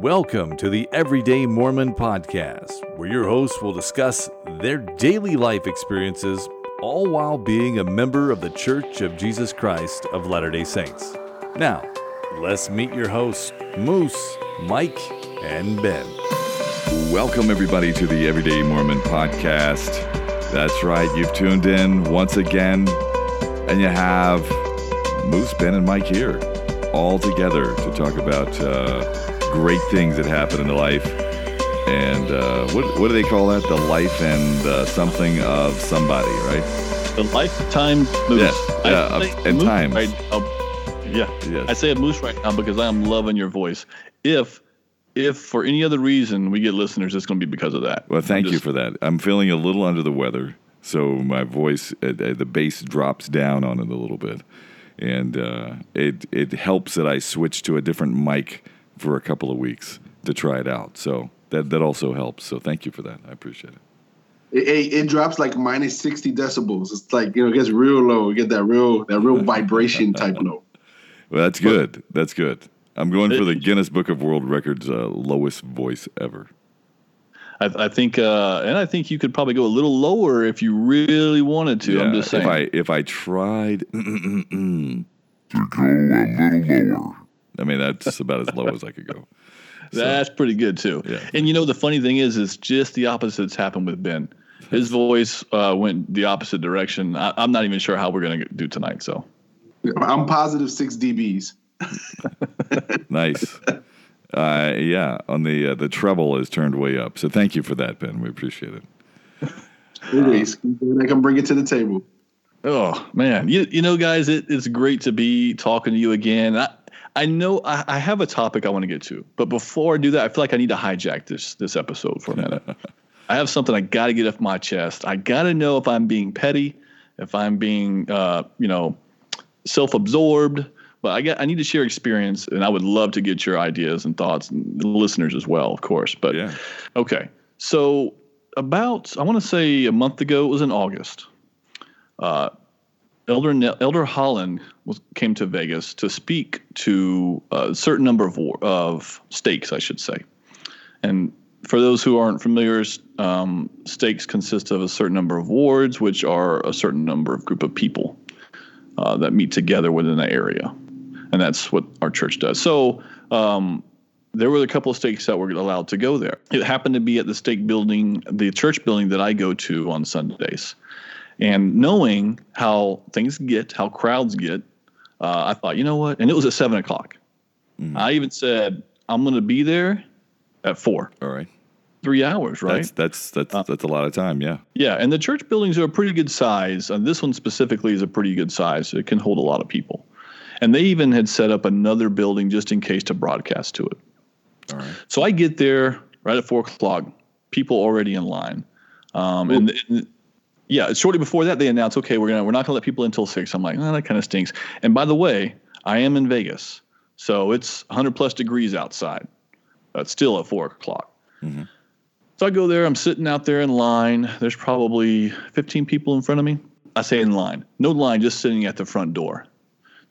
Welcome to the Everyday Mormon Podcast, where your hosts will discuss their daily life experiences, all while being a member of the Church of Jesus Christ of Latter day Saints. Now, let's meet your hosts, Moose, Mike, and Ben. Welcome, everybody, to the Everyday Mormon Podcast. That's right, you've tuned in once again, and you have Moose, Ben, and Mike here all together to talk about. Uh, great things that happen in life. And uh, what, what do they call that? The life and uh, something of somebody, right? The lifetime moose. Yeah, yeah and time. Right yeah, yes. I say a moose right now because I am loving your voice. If if for any other reason we get listeners, it's going to be because of that. Well, thank just, you for that. I'm feeling a little under the weather, so my voice, uh, uh, the bass drops down on it a little bit, and uh, it it helps that I switch to a different mic for a couple of weeks to try it out. So that that also helps. So thank you for that. I appreciate it. It, it, drops like minus 60 decibels. It's like, you know, it gets real low. You get that real that real vibration type low. Well, that's good. That's good. I'm going for the Guinness Book of World Records uh, lowest voice ever. I, I think, uh, and I think you could probably go a little lower if you really wanted to. Yeah, I'm just saying. If I if I tried to go a little lower, I mean, that's about as low as I could go. So, that's pretty good too. Yeah. And you know, the funny thing is, is just the opposites happened with Ben. His voice uh, went the opposite direction. I, am not even sure how we're going to do tonight. So I'm positive six dBs. nice. Uh, yeah, on the uh, the treble is turned way up. So thank you for that, Ben. We appreciate it. Anyways, I can bring it to the table. Oh man, you you know, guys, it, it's great to be talking to you again. I, I know I, I have a topic I want to get to, but before I do that, I feel like I need to hijack this this episode for a minute. I have something I got to get off my chest. I got to know if I'm being petty, if I'm being, uh, you know, self-absorbed. But I get I need to share experience, and I would love to get your ideas and thoughts, and the listeners as well, of course. But yeah. okay, so about I want to say a month ago, it was in August. Uh, Elder Elder Holland was, came to Vegas to speak to a certain number of of stakes, I should say. And for those who aren't familiar, um, stakes consist of a certain number of wards, which are a certain number of group of people uh, that meet together within the area, and that's what our church does. So. Um, there were a couple of stakes that were allowed to go there. It happened to be at the stake building, the church building that I go to on Sundays. And knowing how things get, how crowds get, uh, I thought, you know what? And it was at seven o'clock. Mm-hmm. I even said, I'm going to be there at four. All right. Three hours, right? That's that's that's, uh, that's a lot of time, yeah. Yeah, and the church buildings are a pretty good size, and this one specifically is a pretty good size. So it can hold a lot of people, and they even had set up another building just in case to broadcast to it. All right. So I get there right at four o'clock. People already in line, um, and, and yeah, shortly before that, they announced, okay, we're gonna we're not gonna let people in until six. I'm like, oh, that kind of stinks. And by the way, I am in Vegas, so it's 100 plus degrees outside. It's still at four o'clock. Mm-hmm. So I go there. I'm sitting out there in line. There's probably 15 people in front of me. I say in line, no line, just sitting at the front door.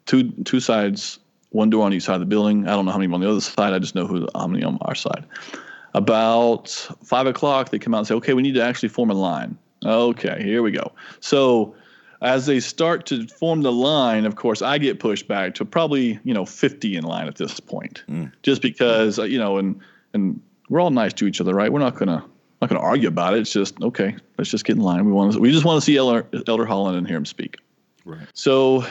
Two two sides, one door on each side of the building. I don't know how many on the other side. I just know who how many on our side. About five o'clock, they come out and say, okay, we need to actually form a line. Okay, here we go. So as they start to form the line, of course, I get pushed back to probably you know 50 in line at this point, mm. just because you know, and and we're all nice to each other, right? We're not gonna not gonna argue about it. It's just okay. Let's just get in line. We want to, we just want to see Elder, Elder Holland and hear him speak. Right. So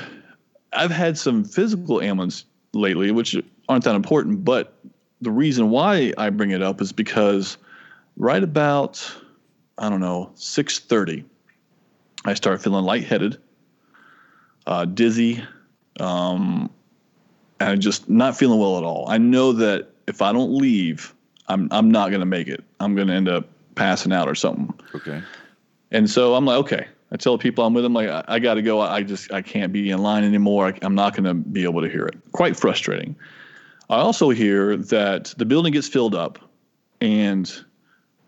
I've had some physical ailments lately, which aren't that important, but the reason why I bring it up is because right about I don't know, 6:30, I start feeling lightheaded, uh, dizzy, um, and just not feeling well at all. I know that if I don't leave, I'm I'm not going to make it. I'm going to end up passing out or something. Okay. And so I'm like, okay. I tell people I'm with them, like, I, I got to go. I just I can't be in line anymore. I, I'm not going to be able to hear it. Quite frustrating. I also hear that the building gets filled up, and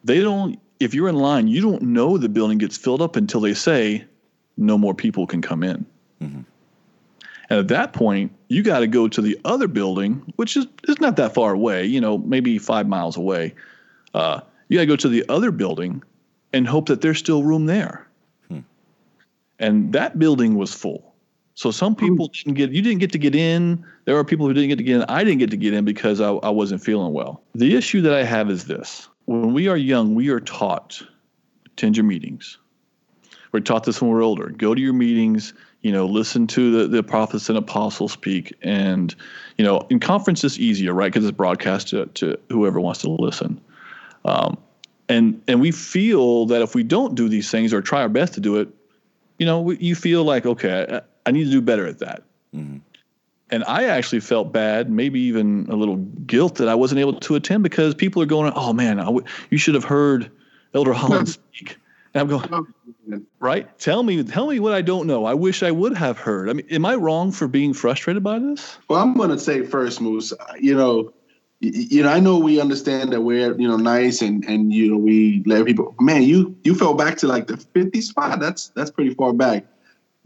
they don't if you're in line, you don't know the building gets filled up until they say no more people can come in. Mm-hmm. And at that point, you got to go to the other building, which is, is not that far away, you know, maybe five miles away. Uh, you got to go to the other building and hope that there's still room there. Hmm. And that building was full. So some people didn't get, you didn't get to get in. There are people who didn't get to get in. I didn't get to get in because I, I wasn't feeling well. The issue that I have is this when we are young, we are taught attend your meetings. We're taught this when we're older. Go to your meetings, you know, listen to the, the prophets and apostles speak. And, you know, in conference it's easier, right? Because it's broadcast to, to whoever wants to listen. Um, and and we feel that if we don't do these things or try our best to do it, you know, we, you feel like, okay, I, I, need to do better at that. Mm-hmm. And I actually felt bad, maybe even a little guilt that I wasn't able to attend because people are going, oh man, w- you should have heard Elder Holland speak. And I'm going, right? Tell me, tell me what I don't know. I wish I would have heard. I mean, am I wrong for being frustrated by this? Well, I'm going to say first, Moose. Uh, you know, you know, I know we understand that we're you know nice and and you know we let people. Man, you you fell back to like the 50 spot. That's that's pretty far back.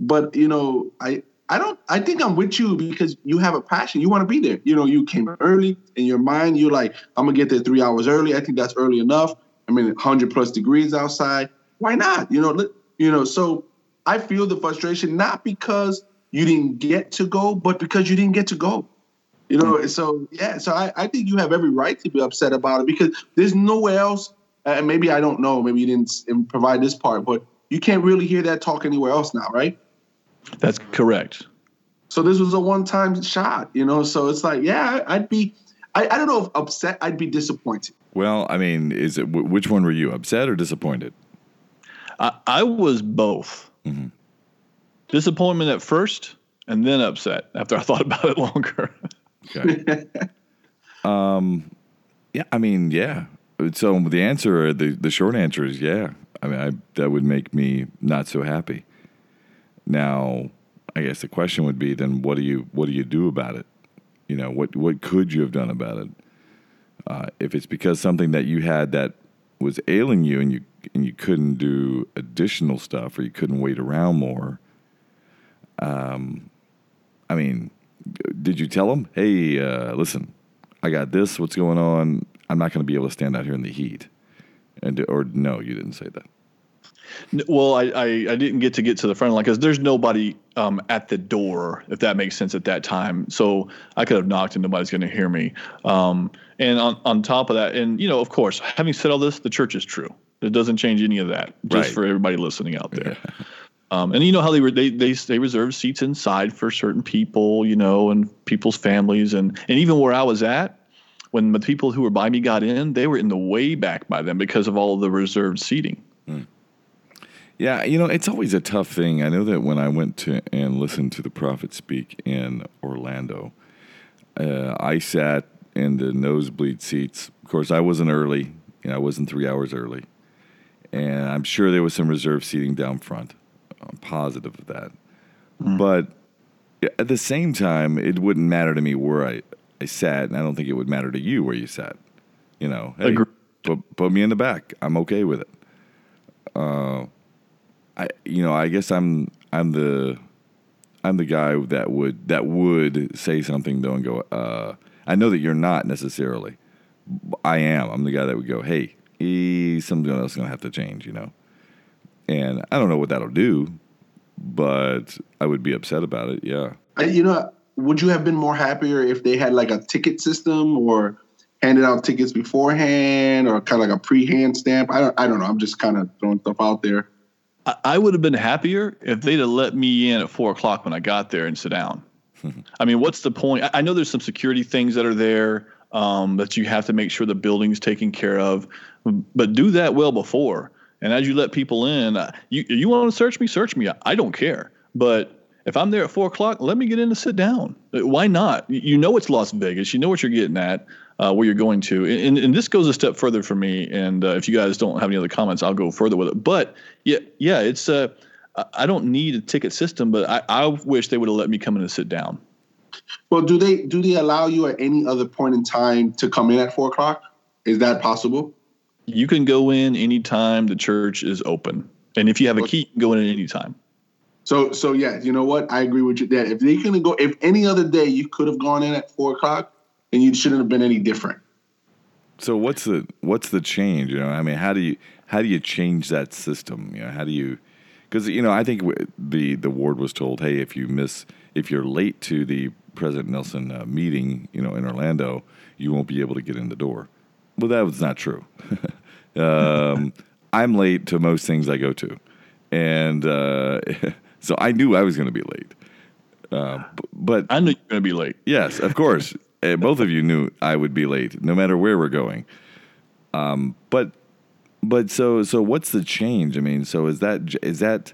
But you know, I I don't. I think I'm with you because you have a passion. You want to be there. You know, you came early in your mind. You're like, I'm gonna get there three hours early. I think that's early enough. I mean, 100 plus degrees outside. Why not? You know, you know. So I feel the frustration not because you didn't get to go, but because you didn't get to go. You know, mm-hmm. so yeah, so I, I think you have every right to be upset about it because there's nowhere else. And maybe I don't know. Maybe you didn't provide this part, but you can't really hear that talk anywhere else now, right? That's correct. So this was a one-time shot, you know. So it's like, yeah, I'd be, I, I don't know if upset. I'd be disappointed. Well, I mean, is it which one were you, upset or disappointed? I, I was both. Mm-hmm. Disappointment at first, and then upset after I thought about it longer. Okay. um, yeah, I mean, yeah. So the answer, the the short answer is yeah. I mean, I, that would make me not so happy. Now, I guess the question would be then, what do you what do you do about it? You know, what what could you have done about it? Uh, if it's because something that you had that was ailing you and you and you couldn't do additional stuff or you couldn't wait around more. Um, I mean, did you tell them, hey, uh, listen, I got this. What's going on? I'm not going to be able to stand out here in the heat. And or no, you didn't say that. Well, I, I, I, didn't get to get to the front line because there's nobody um, at the door, if that makes sense at that time. So I could have knocked and nobody's going to hear me. Um, and on, on top of that, and you know, of course, having said all this, the church is true. It doesn't change any of that. Just right. for everybody listening out there. Um, and you know how they were they they they reserve seats inside for certain people, you know, and people's families, and and even where I was at, when the people who were by me got in, they were in the way back by them because of all the reserved seating. Hmm. Yeah, you know, it's always a tough thing. I know that when I went to and listened to the prophet speak in Orlando, uh, I sat in the nosebleed seats. Of course, I wasn't early. You know, I wasn't three hours early, and I'm sure there was some reserved seating down front. I'm positive of that. Mm. But at the same time, it wouldn't matter to me where I, I sat, and I don't think it would matter to you where you sat. You know, hey, put, put me in the back. I'm okay with it. Uh, I you know I guess I'm I'm the I'm the guy that would that would say something though and go. Uh, I know that you're not necessarily. I am. I'm the guy that would go, hey, something else is gonna have to change. You know. And I don't know what that'll do, but I would be upset about it. Yeah. I, you know, would you have been more happier if they had like a ticket system or handed out tickets beforehand or kind of like a pre-hand stamp? I don't, I don't know. I'm just kind of throwing stuff out there. I would have been happier if they'd have let me in at four o'clock when I got there and sit down. I mean, what's the point? I know there's some security things that are there um, that you have to make sure the building's taken care of, but do that well before. And as you let people in, uh, you you want to search me, search me. I don't care. But if I'm there at four o'clock, let me get in and sit down. Why not? You know it's Las Vegas. You know what you're getting at, uh, where you're going to. And, and this goes a step further for me. And uh, if you guys don't have any other comments, I'll go further with it. But yeah, yeah, it's. Uh, I don't need a ticket system, but I, I wish they would have let me come in and sit down. Well, do they do they allow you at any other point in time to come in at four o'clock? Is that possible? You can go in anytime the church is open. And if you have a key, you can go in at any time. So so yeah, you know what? I agree with you that if they couldn't go, if any other day you could have gone in at four o'clock, then you shouldn't have been any different. So what's the what's the change? You know, I mean, how do you how do you change that system? You know, how do you because you know I think the the ward was told, hey, if you miss if you're late to the President Nelson uh, meeting, you know, in Orlando, you won't be able to get in the door. Well, that was not true. um, I'm late to most things I go to, and uh, so I knew I was going to be late. Uh, but I knew you were going to be late. Yes, of course. Uh, both of you knew I would be late, no matter where we're going. Um, but but so so what's the change? I mean, so is that is that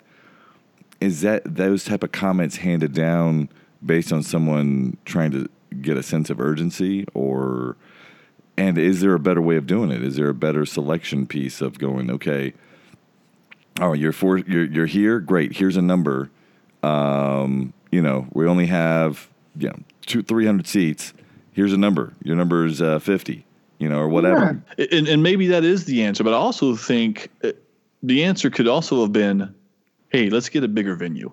is that those type of comments handed down based on someone trying to get a sense of urgency or and is there a better way of doing it? Is there a better selection piece of going, okay, oh, you're for you're you're here, great. Here's a number. Um, you know, we only have you know two three hundred seats. Here's a number. Your number is uh, fifty. You know, or whatever. Yeah. And, and maybe that is the answer, but I also think uh, the answer could also have been, "Hey, let's get a bigger venue."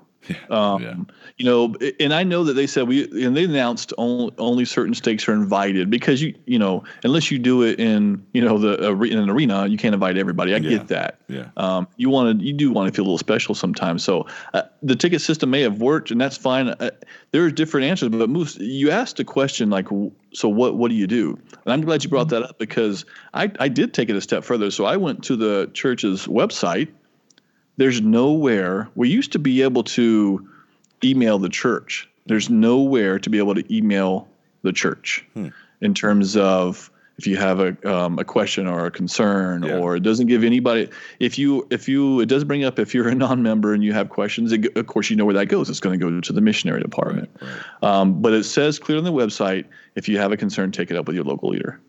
Um, yeah. You know, and I know that they said we and they announced only, only certain stakes are invited because you you know unless you do it in you know the in an arena you can't invite everybody. I yeah. get that. Yeah. Um, you want to you do want to feel a little special sometimes. So uh, the ticket system may have worked and that's fine. Uh, are different answers, but most you asked a question like, so what what do you do? And I'm glad you brought that up because I I did take it a step further. So I went to the church's website there's nowhere we used to be able to email the church. There's nowhere to be able to email the church hmm. in terms of if you have a um, a question or a concern yeah. or it doesn't give anybody if you if you it does bring up if you're a non-member and you have questions it, of course you know where that goes it's going to go to the missionary department right, right. Um, but it says clear on the website if you have a concern take it up with your local leader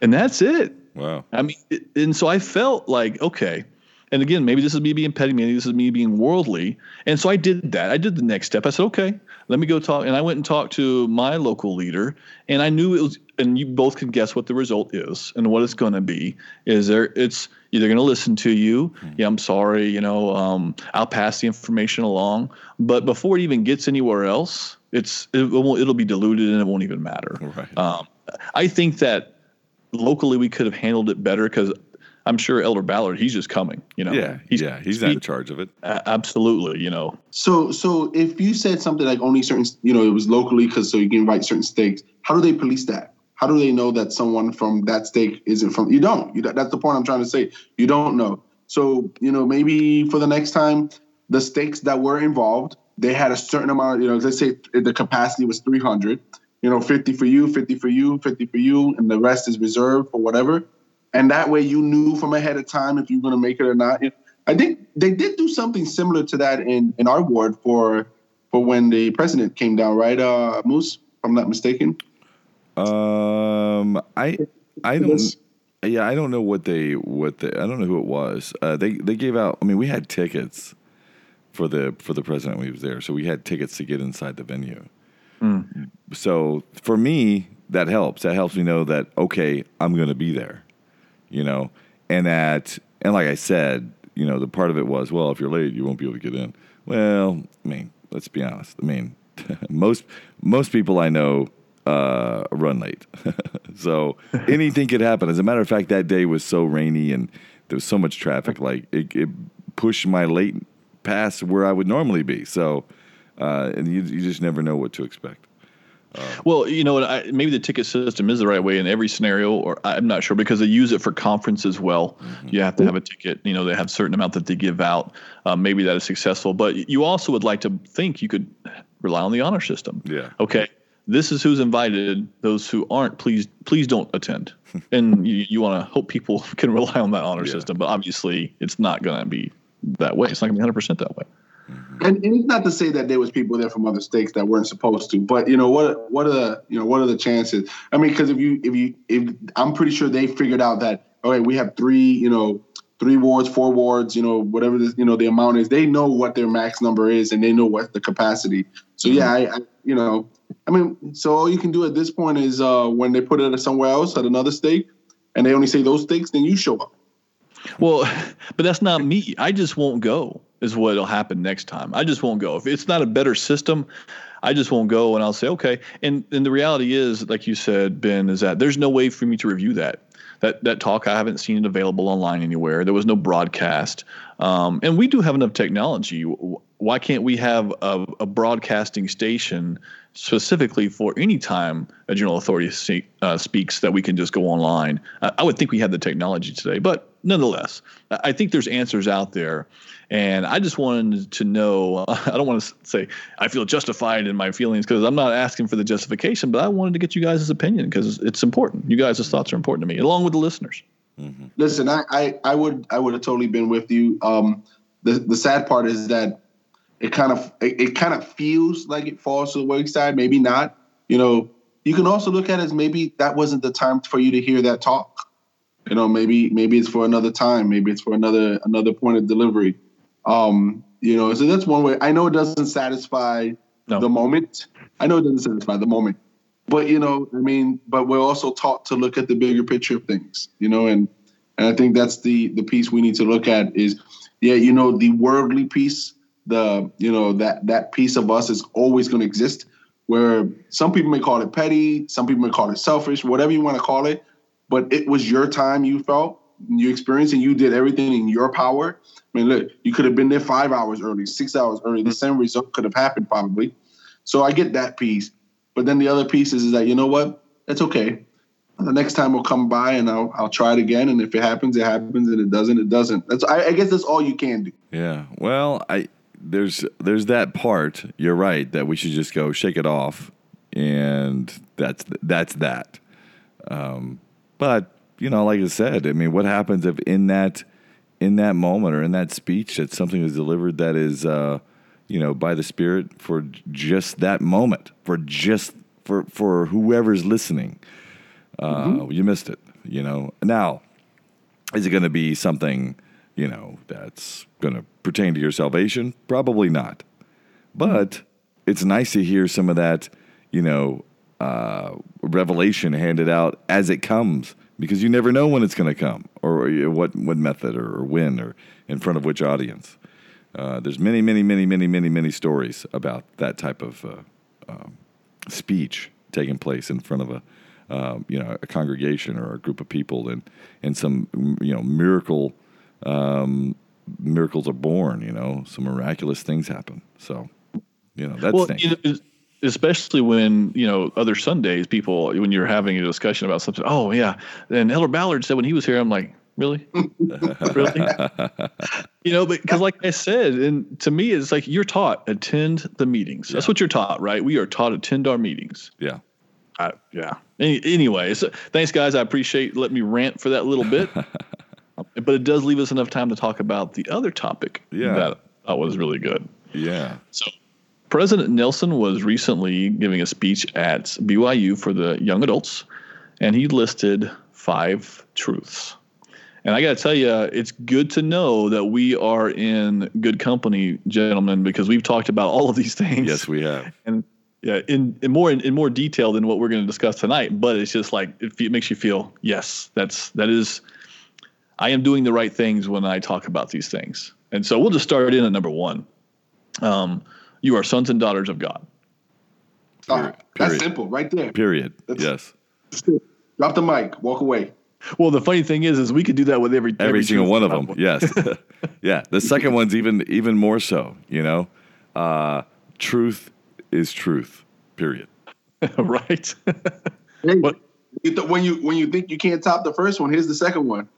and that's it wow i mean it, and so i felt like okay and again, maybe this is me being petty, maybe this is me being worldly. And so I did that. I did the next step. I said, okay, let me go talk. And I went and talked to my local leader, and I knew it was. And you both can guess what the result is and what it's going to be. Is there? It's either going to listen to you. Mm-hmm. Yeah, I'm sorry. You know, um, I'll pass the information along. But before it even gets anywhere else, it's it will it'll be diluted and it won't even matter. Right. Um, I think that locally we could have handled it better because I'm sure Elder Ballard, he's just coming, you know. Yeah, he's, yeah, he's not he, in charge of it. Absolutely, you know. So, so if you said something like only certain, you know, it was locally because so you can invite certain stakes. How do they police that? How do they know that someone from that stake isn't from? You don't. You, that's the point I'm trying to say. You don't know. So, you know, maybe for the next time, the stakes that were involved, they had a certain amount. You know, let's say the capacity was 300. You know, 50 for you, 50 for you, 50 for you, and the rest is reserved for whatever and that way you knew from ahead of time if you're going to make it or not. I think they did do something similar to that in in our ward for for when the president came down, right, uh, Moose? If I'm not mistaken. Um, I I don't. Yeah, I don't know what they what they I don't know who it was. Uh, they they gave out. I mean, we had tickets for the for the president when he was there, so we had tickets to get inside the venue. Mm. So for me, that helps. That helps me know that okay, I'm going to be there you know, and that, and like I said, you know, the part of it was, well, if you're late, you won't be able to get in. Well, I mean, let's be honest. I mean, most most people I know uh, run late, so anything could happen. As a matter of fact, that day was so rainy and there was so much traffic, like it, it pushed my late past where I would normally be. So, uh, and you you just never know what to expect. Well, you know, I, maybe the ticket system is the right way in every scenario, or I'm not sure because they use it for conference as well. Mm-hmm. You have to have a ticket. You know, they have a certain amount that they give out. Um, maybe that is successful, but you also would like to think you could rely on the honor system. Yeah. Okay. This is who's invited. Those who aren't, please, please don't attend. and you, you want to hope people can rely on that honor yeah. system, but obviously, it's not going to be that way. It's not going to be 100 percent that way. Mm-hmm. And, and it's not to say that there was people there from other states that weren't supposed to, but you know what? What are the you know what are the chances? I mean, because if you if you if I'm pretty sure they figured out that okay, we have three you know three wards, four wards, you know whatever this you know the amount is. They know what their max number is and they know what the capacity. So yeah, I, I you know I mean, so all you can do at this point is uh, when they put it somewhere else at another state, and they only say those stakes, then you show up. Well, but that's not me. I just won't go. Is what'll happen next time. I just won't go. If it's not a better system, I just won't go and I'll say, okay. And and the reality is, like you said, Ben, is that there's no way for me to review that. That that talk I haven't seen it available online anywhere. There was no broadcast. Um, and we do have enough technology. Why can't we have a, a broadcasting station specifically for any time a general authority uh, speaks that we can just go online? I, I would think we have the technology today, but nonetheless, I think there's answers out there. And I just wanted to know I don't want to say I feel justified in my feelings because I'm not asking for the justification, but I wanted to get you guys' opinion because it's important. You guys' thoughts are important to me, along with the listeners. Mm-hmm. Listen, I, I, I would I would have totally been with you. Um, the the sad part is that it kind of it, it kind of feels like it falls to the wayside. Maybe not. You know, you can also look at it as maybe that wasn't the time for you to hear that talk you know maybe maybe it's for another time. Maybe it's for another another point of delivery. Um you know so that's one way. I know it doesn't satisfy no. the moment. I know it doesn't satisfy the moment. But you know i mean but we're also taught to look at the bigger picture of things you know and and i think that's the the piece we need to look at is yeah you know the worldly piece the you know that that piece of us is always going to exist where some people may call it petty some people may call it selfish whatever you want to call it but it was your time you felt, you experienced, and you did everything in your power. I mean, look, you could have been there five hours early, six hours early. The same result could have happened probably. So I get that piece. But then the other piece is, is that, you know what? It's okay. The next time we'll come by and I'll, I'll try it again. And if it happens, it happens. And it doesn't, it doesn't. That's I, I guess that's all you can do. Yeah. Well, I there's there's that part. You're right that we should just go shake it off, and that's that's that. Um, but you know, like I said, I mean, what happens if in that in that moment or in that speech that something is delivered that is, uh, you know, by the Spirit for just that moment, for just for for whoever's listening, uh, mm-hmm. you missed it. You know, now is it going to be something you know that's going to pertain to your salvation? Probably not, but mm-hmm. it's nice to hear some of that. You know, uh, revelation handed out as it comes because you never know when it's going to come or what what method or, or, when or in front of which audience. Uh, there's many, many, many, many, many, many stories about that type of uh, um, speech taking place in front of a um, you know a congregation or a group of people, and and some you know miracle um, miracles are born. You know, some miraculous things happen. So you know that's well, especially when you know other Sundays, people when you're having a discussion about something. Oh yeah, and Elder Ballard said when he was here, I'm like, really, really, you know, because like I said, and to me, it's like you're taught attend the meetings. That's what you're taught, right? We are taught attend our meetings. Yeah. I, yeah. Any, anyway, thanks, guys. I appreciate letting me rant for that little bit. but it does leave us enough time to talk about the other topic yeah. that I was really good. Yeah. So President Nelson was recently giving a speech at BYU for the young adults, and he listed five truths. And I got to tell you, it's good to know that we are in good company, gentlemen, because we've talked about all of these things. Yes, we have. And yeah, in, in more in, in more detail than what we're going to discuss tonight. But it's just like it, it makes you feel, yes, that's that is. I am doing the right things when I talk about these things. And so we'll just start in at number one. Um, you are sons and daughters of God. All right. That's simple, right there. Period. That's, yes. Drop the mic. Walk away. Well, the funny thing is, is we could do that with every every, every single one of them. Yes, yeah. The second one's even even more so. You know, uh, truth is truth. Period. right. hey, when you when you think you can't top the first one, here's the second one.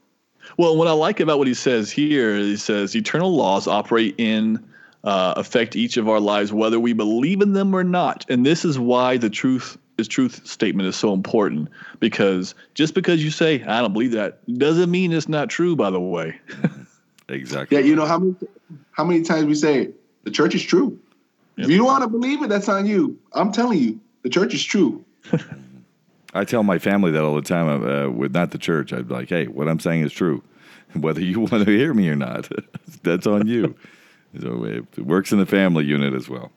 Well, what I like about what he says here, he says eternal laws operate in uh, affect each of our lives, whether we believe in them or not. And this is why the truth is truth statement is so important because just because you say I don't believe that doesn't mean it's not true. By the way, exactly. Yeah, you know how many how many times we say the church is true. Yep. If you don't want to believe it, that's on you. I'm telling you, the church is true. I tell my family that all the time. Uh, with not the church, I'd be like, "Hey, what I'm saying is true, whether you want to hear me or not. that's on you." So it works in the family unit as well.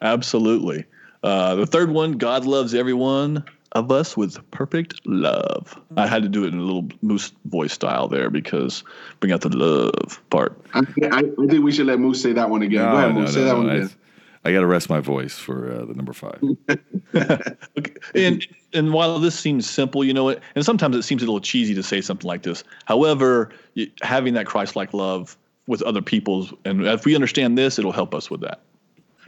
Absolutely. Uh, the third one, God loves everyone of us with perfect love. I had to do it in a little moose voice style there because bring out the love part. I, I, I think we should let Moose say that one again. Go ahead, Moose. say that one again. I, I got to rest my voice for uh, the number five. okay. And and while this seems simple, you know what, and sometimes it seems a little cheesy to say something like this. However, having that Christ-like love with other people's, and if we understand this, it'll help us with that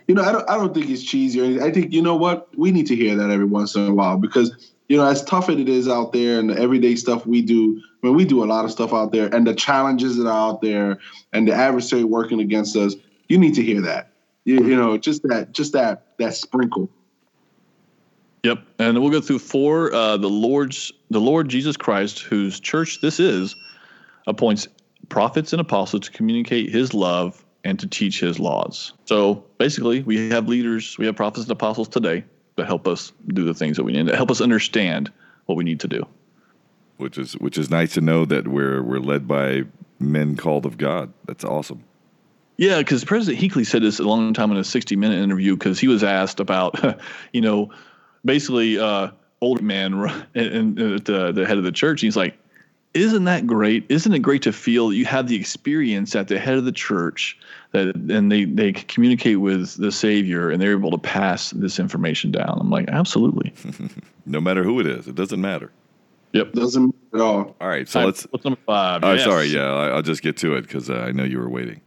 you know, I don't, I don't think it's cheesy or anything. I think, you know what? We need to hear that every once in a while because, you know, as tough as it is out there and the everyday stuff we do, I mean, we do a lot of stuff out there and the challenges that are out there and the adversary working against us, you need to hear that. You, you know, just that, just that, that sprinkle. Yep. And we'll go through four. Uh, the Lord's, the Lord Jesus Christ, whose church this is, appoints prophets and apostles to communicate his love and to teach his laws. So basically, we have leaders, we have prophets and apostles today that help us do the things that we need, that help us understand what we need to do. Which is which is nice to know that we're we're led by men called of God. That's awesome. Yeah, because President Hinckley said this a long time in a 60 minute interview because he was asked about, you know, basically uh, old man and, and the, the head of the church. He's like, isn't that great? Isn't it great to feel that you have the experience at the head of the church that and they they communicate with the Savior and they're able to pass this information down? I'm like, absolutely. no matter who it is, it doesn't matter. Yep, doesn't matter at all. All right, so let's. What's number five? Oh, yes. sorry. Yeah, I, will just get to it because uh, I know you were waiting.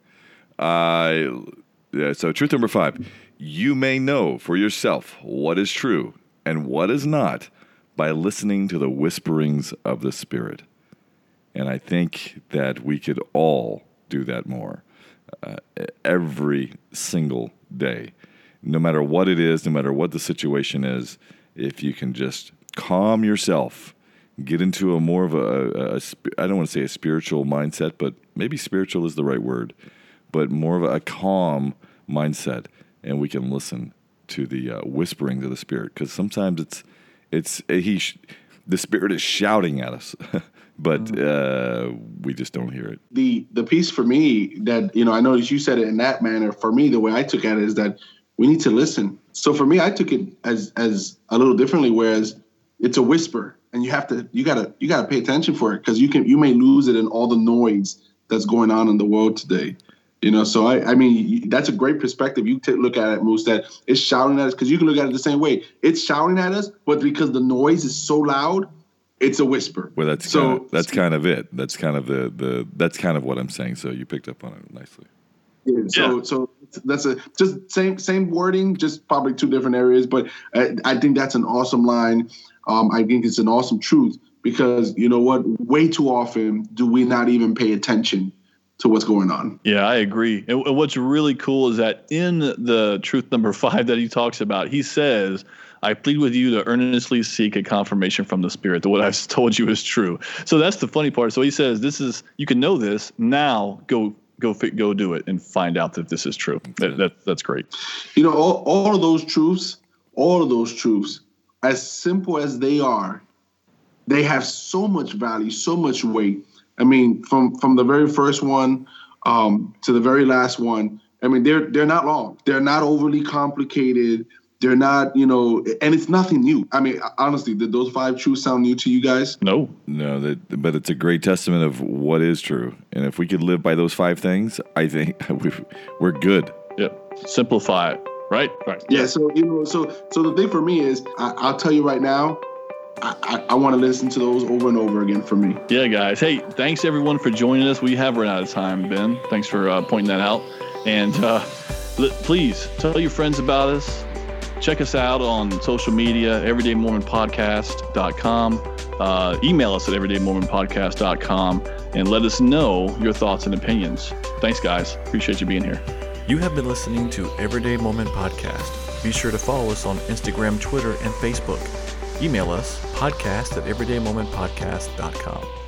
Uh, yeah. So truth number five: you may know for yourself what is true and what is not by listening to the whisperings of the Spirit. And I think that we could all do that more uh, every single day. No matter what it is, no matter what the situation is, if you can just calm yourself, get into a more of a, a, a I don't want to say a spiritual mindset, but maybe spiritual is the right word, but more of a, calm mindset, and we can listen to the uh, whisperings of the Spirit because sometimes it's it's he the Spirit is shouting at us. but mm-hmm. uh, we just don't hear it. The the piece for me that you know I noticed you said it in that manner. For me, the way I took at it is that we need to listen. So for me, I took it as as a little differently. Whereas it's a whisper, and you have to you gotta you gotta pay attention for it because you can you may lose it in all the noise that's going on in the world today. You know, so I, I mean, that's a great perspective. You t- look at it, Moose, that it's shouting at us because you can look at it the same way. It's shouting at us, but because the noise is so loud, it's a whisper. Well, that's so kind of, that's kind of it. That's kind of the the that's kind of what I'm saying. So you picked up on it nicely. Yeah, so yeah. so that's a just same same wording, just probably two different areas. But I, I think that's an awesome line. Um, I think it's an awesome truth because you know what? Way too often do we not even pay attention to what's going on. Yeah, I agree. And what's really cool is that in the truth number five that he talks about, he says I plead with you to earnestly seek a confirmation from the Spirit that what I've told you is true. So that's the funny part. So he says, "This is you can know this now. Go go go do it and find out that this is true." That, that that's great. You know, all, all of those truths, all of those truths, as simple as they are, they have so much value, so much weight. I mean, from from the very first one um, to the very last one. I mean, they're they're not long. They're not overly complicated. They're not, you know, and it's nothing new. I mean, honestly, did those five truths sound new to you guys? No, no. That, but it's a great testament of what is true. And if we could live by those five things, I think we're good. Yep. Simplify it. Right. Right. Yeah. So you know, so so the thing for me is, I, will tell you right now, I, I, I want to listen to those over and over again for me. Yeah, guys. Hey, thanks everyone for joining us. We have run out of time, Ben. Thanks for uh, pointing that out. And uh, please tell your friends about us Check us out on social media, everydaymormonpodcast.com. Uh, email us at everydaymormonpodcast.com and let us know your thoughts and opinions. Thanks, guys. Appreciate you being here. You have been listening to Everyday Mormon Podcast. Be sure to follow us on Instagram, Twitter, and Facebook. Email us podcast at everydaymormonpodcast.com.